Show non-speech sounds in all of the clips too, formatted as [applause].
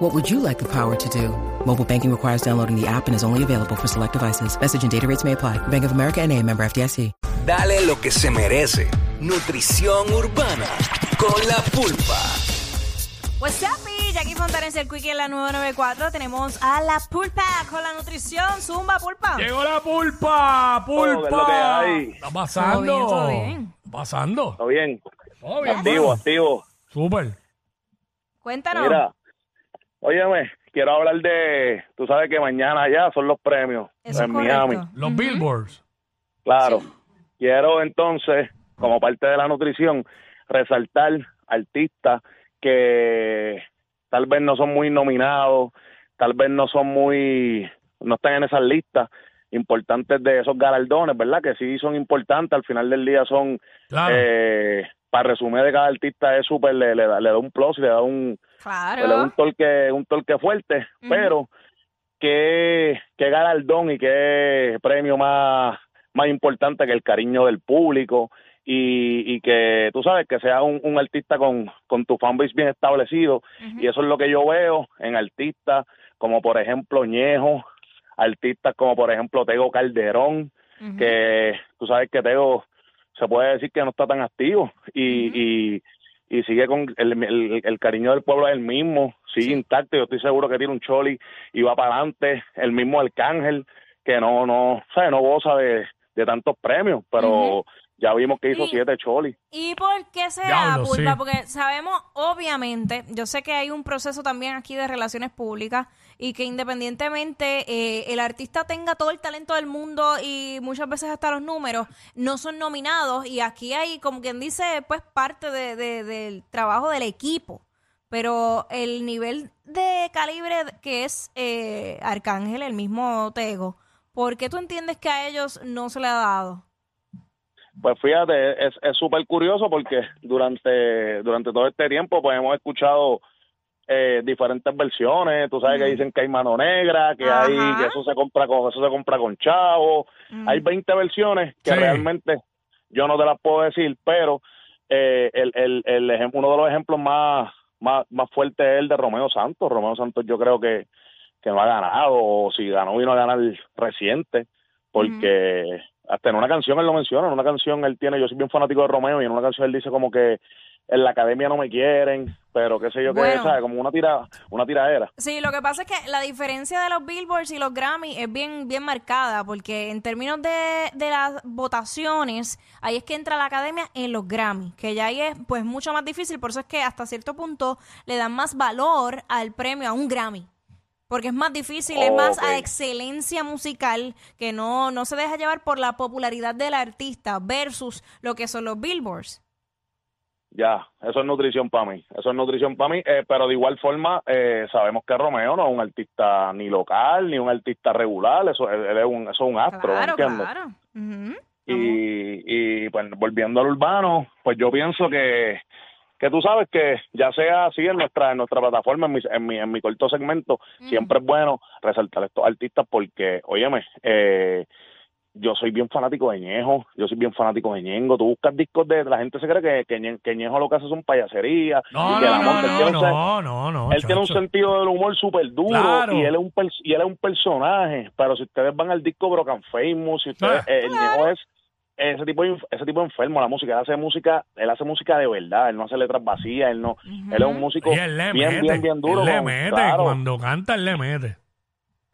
What would you like the power to do? Mobile banking requires downloading the app and is only available for select devices. Message and data rates may apply. Bank of America and a member FDIC. Dale lo que se merece. Nutrición urbana con la pulpa. What's up, y Jackie Fontanes, el Quickie en la 994. Tenemos a la pulpa con la nutrición. Zumba, pulpa. Llegó la pulpa, Oh, ¿qué es pulpa. que hay? Está pasando. Todo bien, todo bien. Está pasando. ¿Todo bien? Todo bien, Activo, mano. activo. Súper. Cuéntanos. Mira, óyeme, quiero hablar de, tú sabes que mañana ya son los premios Eso en Miami. Los billboards. Claro. Quiero entonces, como parte de la nutrición, resaltar artistas que tal vez no son muy nominados, tal vez no son muy, no están en esas listas importantes de esos galardones, ¿verdad? Que sí son importantes, al final del día son, Claro. eh, para resumir de cada artista es súper, le, le da, le da un plus y le da un, Claro. da un torque, un torque fuerte, Ujú. pero qué, qué galardón y qué premio más, más importante que el cariño del público y, y que tú sabes que sea un, un artista con, con tu fanbase bien establecido y eso es lo que yo veo en artistas como por ejemplo Ñejo, artistas como por ejemplo Tego Calderón, que tú sabes que Tego se puede decir que no está tan activo y, y, y sigue con el, el, el cariño del pueblo es el mismo, sigue intacto, yo estoy seguro que tiene un choli y va para adelante, el mismo Arcángel, que no, no, ¿sabes? no goza de, de tantos premios, pero ya vimos que hizo Y- siete cholis. ¿Y por qué será, Diablo, Pulpa? sí. Porque sabemos, obviamente, yo sé que hay un proceso también aquí de relaciones públicas y que independientemente eh, el artista tenga todo el talento del mundo y muchas veces hasta los números, no son nominados y aquí hay, como quien dice, pues parte de- de- del trabajo del equipo. Pero el nivel de calibre que es eh, Arcángel, el mismo Tego, ¿por qué tú entiendes que a ellos no se le ha dado? Pues fíjate, es es súper curioso porque durante durante todo este tiempo pues hemos escuchado eh, diferentes versiones, tú sabes que dicen que hay mano negra, que hay que eso se compra con eso se compra con chavo, Mm. hay 20 versiones que Sí. realmente yo no te las puedo decir, pero eh, el, el, el ejem- uno de los ejemplos más, más, más fuertes es el de Romeo Santos. Romeo Santos yo creo que, que no ha ganado, o si ganó vino a ganar reciente, porque hasta en una canción él lo menciona, en una canción él tiene, yo soy bien fanático de Romeo, y en una canción él dice como que en la academia no me quieren, pero qué sé yo qué. ¿sabes? Como una tira, una tiradera. Sí, lo que pasa es que la diferencia de los Billboards y los Grammy es bien, bien marcada, porque en términos de, de las votaciones, ahí es que entra la academia en los Grammy, que ya ahí es pues mucho más difícil, por eso es que hasta cierto punto le dan más valor al premio a un Grammy. Porque es más difícil, es más a excelencia musical, que no, no se deja llevar por la popularidad del artista versus lo que son los Billboards. Ya, eso es nutrición para mí, eso es nutrición para mí, eh, pero de igual forma eh, sabemos que Romeo no es un artista ni local, ni un artista regular, eso, él, él es, un, eso es un astro, Claro, ¿entiendes? claro. Ujú. Y, y pues volviendo al urbano, pues yo pienso que, que tú sabes que ya sea así en nuestra en nuestra plataforma, en mi, en mi, en mi corto segmento, siempre es bueno resaltar estos artistas porque, óyeme, eh, yo soy bien fanático de Ñejo, yo soy bien fanático de Ñengo, tú buscas discos de, la gente se cree que, que, que Ñejo lo que hace son payaserías, No, y que no, no, él tiene no, un sen- no, no, no. él tiene un sentido del humor súper duro Claro. y él es un y él es un personaje, pero si ustedes van al disco Broken Famous, si ustedes, Ah. eh, el Ñejo es ese tipo de, ese tipo de enfermo la música, él hace música, él hace música de verdad, él no hace letras vacías, él no, él es un músico Y él le bien, mete, bien, bien duro. él le con- mete, claro. cuando canta él le mete.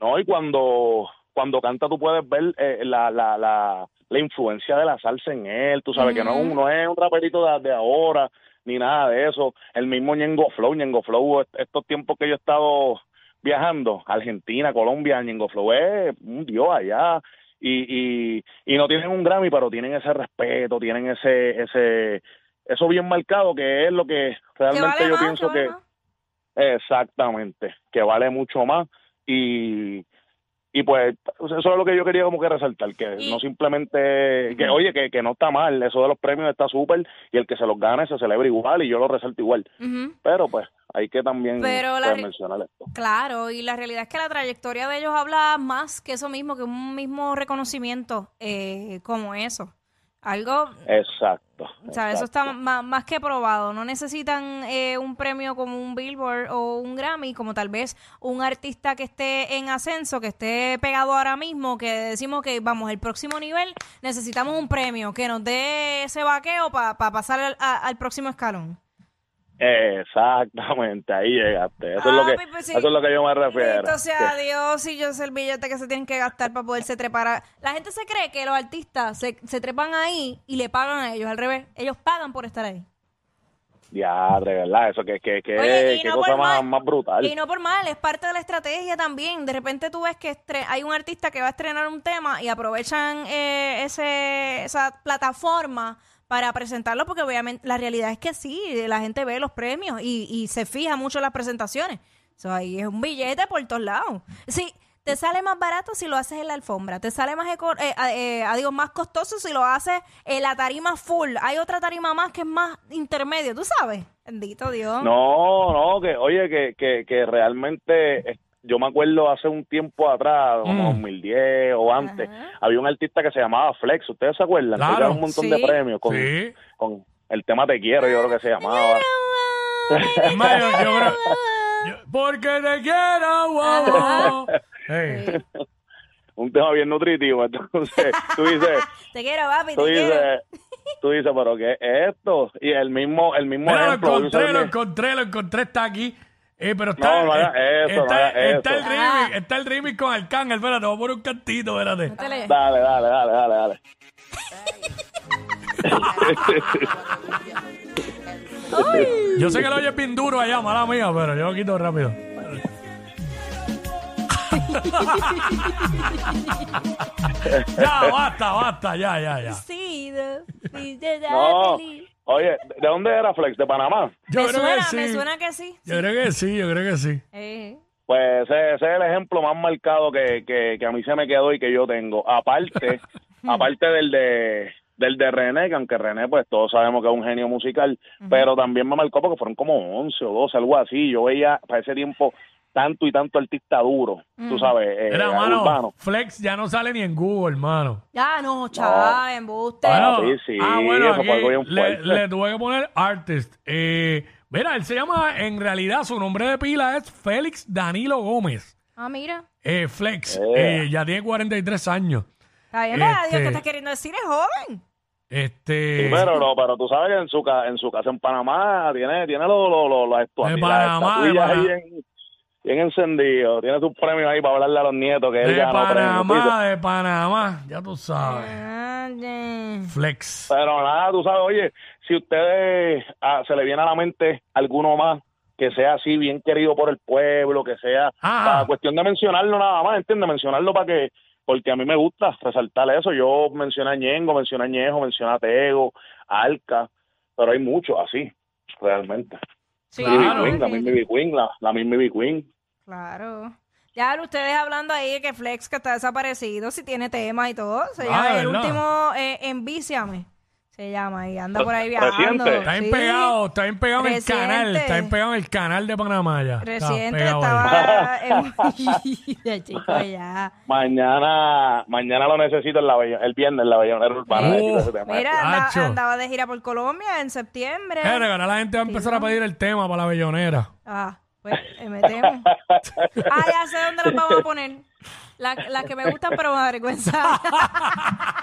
No, y cuando, cuando canta tú puedes ver eh, la, la, la, la influencia de la salsa en él, tú sabes que no es, un, no es un raperito de, de ahora, ni nada de eso. El mismo Ñengo Flow, Ñengo Flow, est- estos tiempos que yo he estado viajando, Argentina, Colombia, Ñengo Flow es un dios allá. Y, y, y no tienen un Grammy, pero tienen ese respeto, tienen ese, ese, eso bien marcado, que es lo que realmente vale yo más, pienso vale que, más. Exactamente, que vale mucho más. Y, y pues eso es lo que yo quería como que resaltar, que Y- no simplemente, que oye, que, que no está mal, eso de los premios está súper y el que se los gane se celebra igual y yo lo resalto igual, pero pues hay que también Pero la pues, mencionar esto. Claro, y la realidad es que la trayectoria de ellos habla más que eso mismo, que un mismo reconocimiento eh, como eso. Algo, Exacto. o sea, eso está más, que probado. No necesitan eh, un premio como un Billboard o un Grammy, como tal vez un artista que esté en ascenso, que esté pegado ahora mismo, que decimos que vamos, el próximo nivel, necesitamos un premio que nos dé ese vaqueo para pasar al, a- al próximo escalón. Exactamente, ahí llegaste. Eso, es lo Ah, que, pues, sí. eso es lo que yo me refiero. Sea Que- Dios y yo sé el billete que se tienen que gastar para poderse trepar. La gente se cree que los artistas se, se trepan ahí y le pagan a ellos. Al revés, ellos pagan por estar ahí. Diadre, ¿verdad? Eso que, que, que, Oye, no cosa más, mal- más brutal. Y no por mal, es parte de la estrategia también. De repente tú ves que estre- hay un artista que va a estrenar un tema y aprovechan eh, ese, esa plataforma para presentarlo porque obviamente la realidad es que sí, la gente ve los premios y, y se fija mucho en las presentaciones. So, ahí es un billete por todos lados. Sí, te sale más barato si lo haces en la alfombra. Te sale más, eh, eh, ah, digo, más costoso si lo haces en la tarima full. Hay otra tarima más que es más intermedio, ¿tú sabes? Bendito Dios. No, no, que oye, que, que, que realmente eh, yo me acuerdo hace un tiempo atrás, como Mm. 2010 o antes, Ajá. había un artista que se llamaba Flex, ¿ustedes se acuerdan? Claro. un montón Sí. de premios con, Sí. con el tema Te Quiero, yo creo que se llamaba. Más, [laughs] yo, yo creo- yo- porque te quiero, wow, wow. Hey, [laughs] Un tema bien nutritivo, entonces tú dices, [laughs] Te quiero, papi, te tú quiero. dices, tú dices, pero ¿qué es esto? Y el mismo, el mismo Mira, lo ejemplo, encontré, lo encontré, lo encontré, está aquí. Eh, pero está, No, eh, eso, está, está el remix, está el remix con Arcángel. Espérate, voy a poner un cantito, espérate. Te le- Dale, dale, dale, dale, dale. Yo sé que lo oyes bien duro allá, mala mía, pero yo lo quito rápido. [laughs] ya, basta, basta, ya, ya, ya. No, oye, ¿de dónde era Flex? ¿De Panamá? Yo me creo suena, que sí. me suena que sí. Yo creo que sí, yo creo que sí. Eh, Pues ese, ese es el ejemplo más marcado que, que, que a mí se me quedó y que yo tengo. Aparte, [laughs] aparte del de del de René, que aunque René, pues todos sabemos que es un genio musical, pero también me marcó porque fueron como 11 o 12, algo así. Yo veía para ese tiempo tanto y tanto artista duro, tú sabes, eh, Mira, mano, urbano. Flex ya no sale ni en Google, mano. Ya, no, chaval, embuste. Ah, Bueno, sí, sí, ah, bueno, eso aquí fue algo bien le, tuve que poner artist. Eh, mira, él se llama, en realidad, su nombre de pila es Félix Danilo Gómez. Ah, mira. Eh, Flex, Eh. eh, ya tiene 43 años. Está bien, Este- Dios, ¿qué estás queriendo decir? Es joven. Este. Sí, pero no, pero tú sabes que en su, ca- en su casa en Panamá tiene, tiene los lo, lo, De las Panamá, de ahí Panamá. Bien, encendido. Tiene sus premios ahí para hablarle a los nietos que él de ganó premios. Panamá, ¿viste? de Panamá, ya tú sabes. Ah. Flex. Pero nada, tú sabes, oye, si ustedes ah, se le viene a la mente alguno más que sea así bien querido por el pueblo, que sea Ajá. para cuestión de mencionarlo nada más, ¿entiendes? Mencionarlo para que, porque a mí me gusta resaltar eso. Yo mencioné a Ñengo, mencioné a Ñejo, mencioné a Tego, a Alca, pero hay muchos así, realmente. Sí, Claro. Queen, la Queen, la, la Queen. Claro. Ya ustedes hablando ahí de que Flex que está desaparecido, si tiene temas y todo. Se Ah, llama ¿de el verdad? último eh, Envíciame. Se llama y anda por ahí viajando. Reciente. Está bien Sí. pegado, está bien pegado en el Reciente. canal, está bien pegado en el canal de Panamá ya. Está Reciente pegado ahí. estaba en... [laughs] [laughs] Ya, chico, ya. Mañana, mañana lo necesito en la Bella- el viernes en la Bellonera Urbana. Oh. necesito ese tema. Mira, anda- andaba de gira por Colombia en septiembre. Eh, ahora la gente va a empezar a pedir el tema para la bellonera. Ah, pues eh, me temo. Ah, ya sé dónde las vamos a poner. Las las que me gustan, pero me da vergüenza.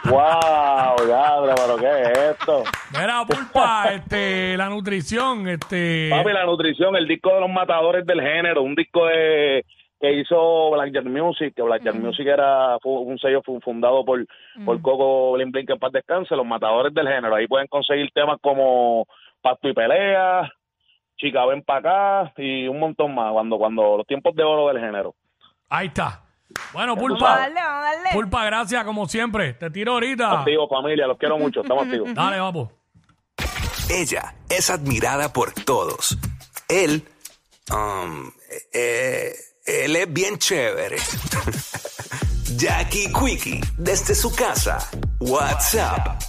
¡Wow! [laughs] Ya, pero ¿qué es esto? Mira, pulpa, este, la nutrición, este. Papi, la nutrición, el disco de los matadores del género, un disco de, que hizo Blackjack Music, que Blackjack Music era fue un sello fu- fundado por, por Coco Blin Blin, que en paz descanse, los matadores del género. Ahí pueden conseguir temas como Pasto y Pelea, Chica Ven Pa' Acá y un montón más, cuando, cuando los tiempos de oro del género. Ahí está. Bueno, Vamos a pulpa. darle, vamos a darle. Pulpa, gracias como siempre. Te tiro ahorita. Activos, familia, los quiero mucho, estamos activos. [laughs] Dale, vamos. Ella es admirada por todos. Él, um, eh, él es bien chévere. [laughs] Jackie Quickie, desde su casa. WhatsApp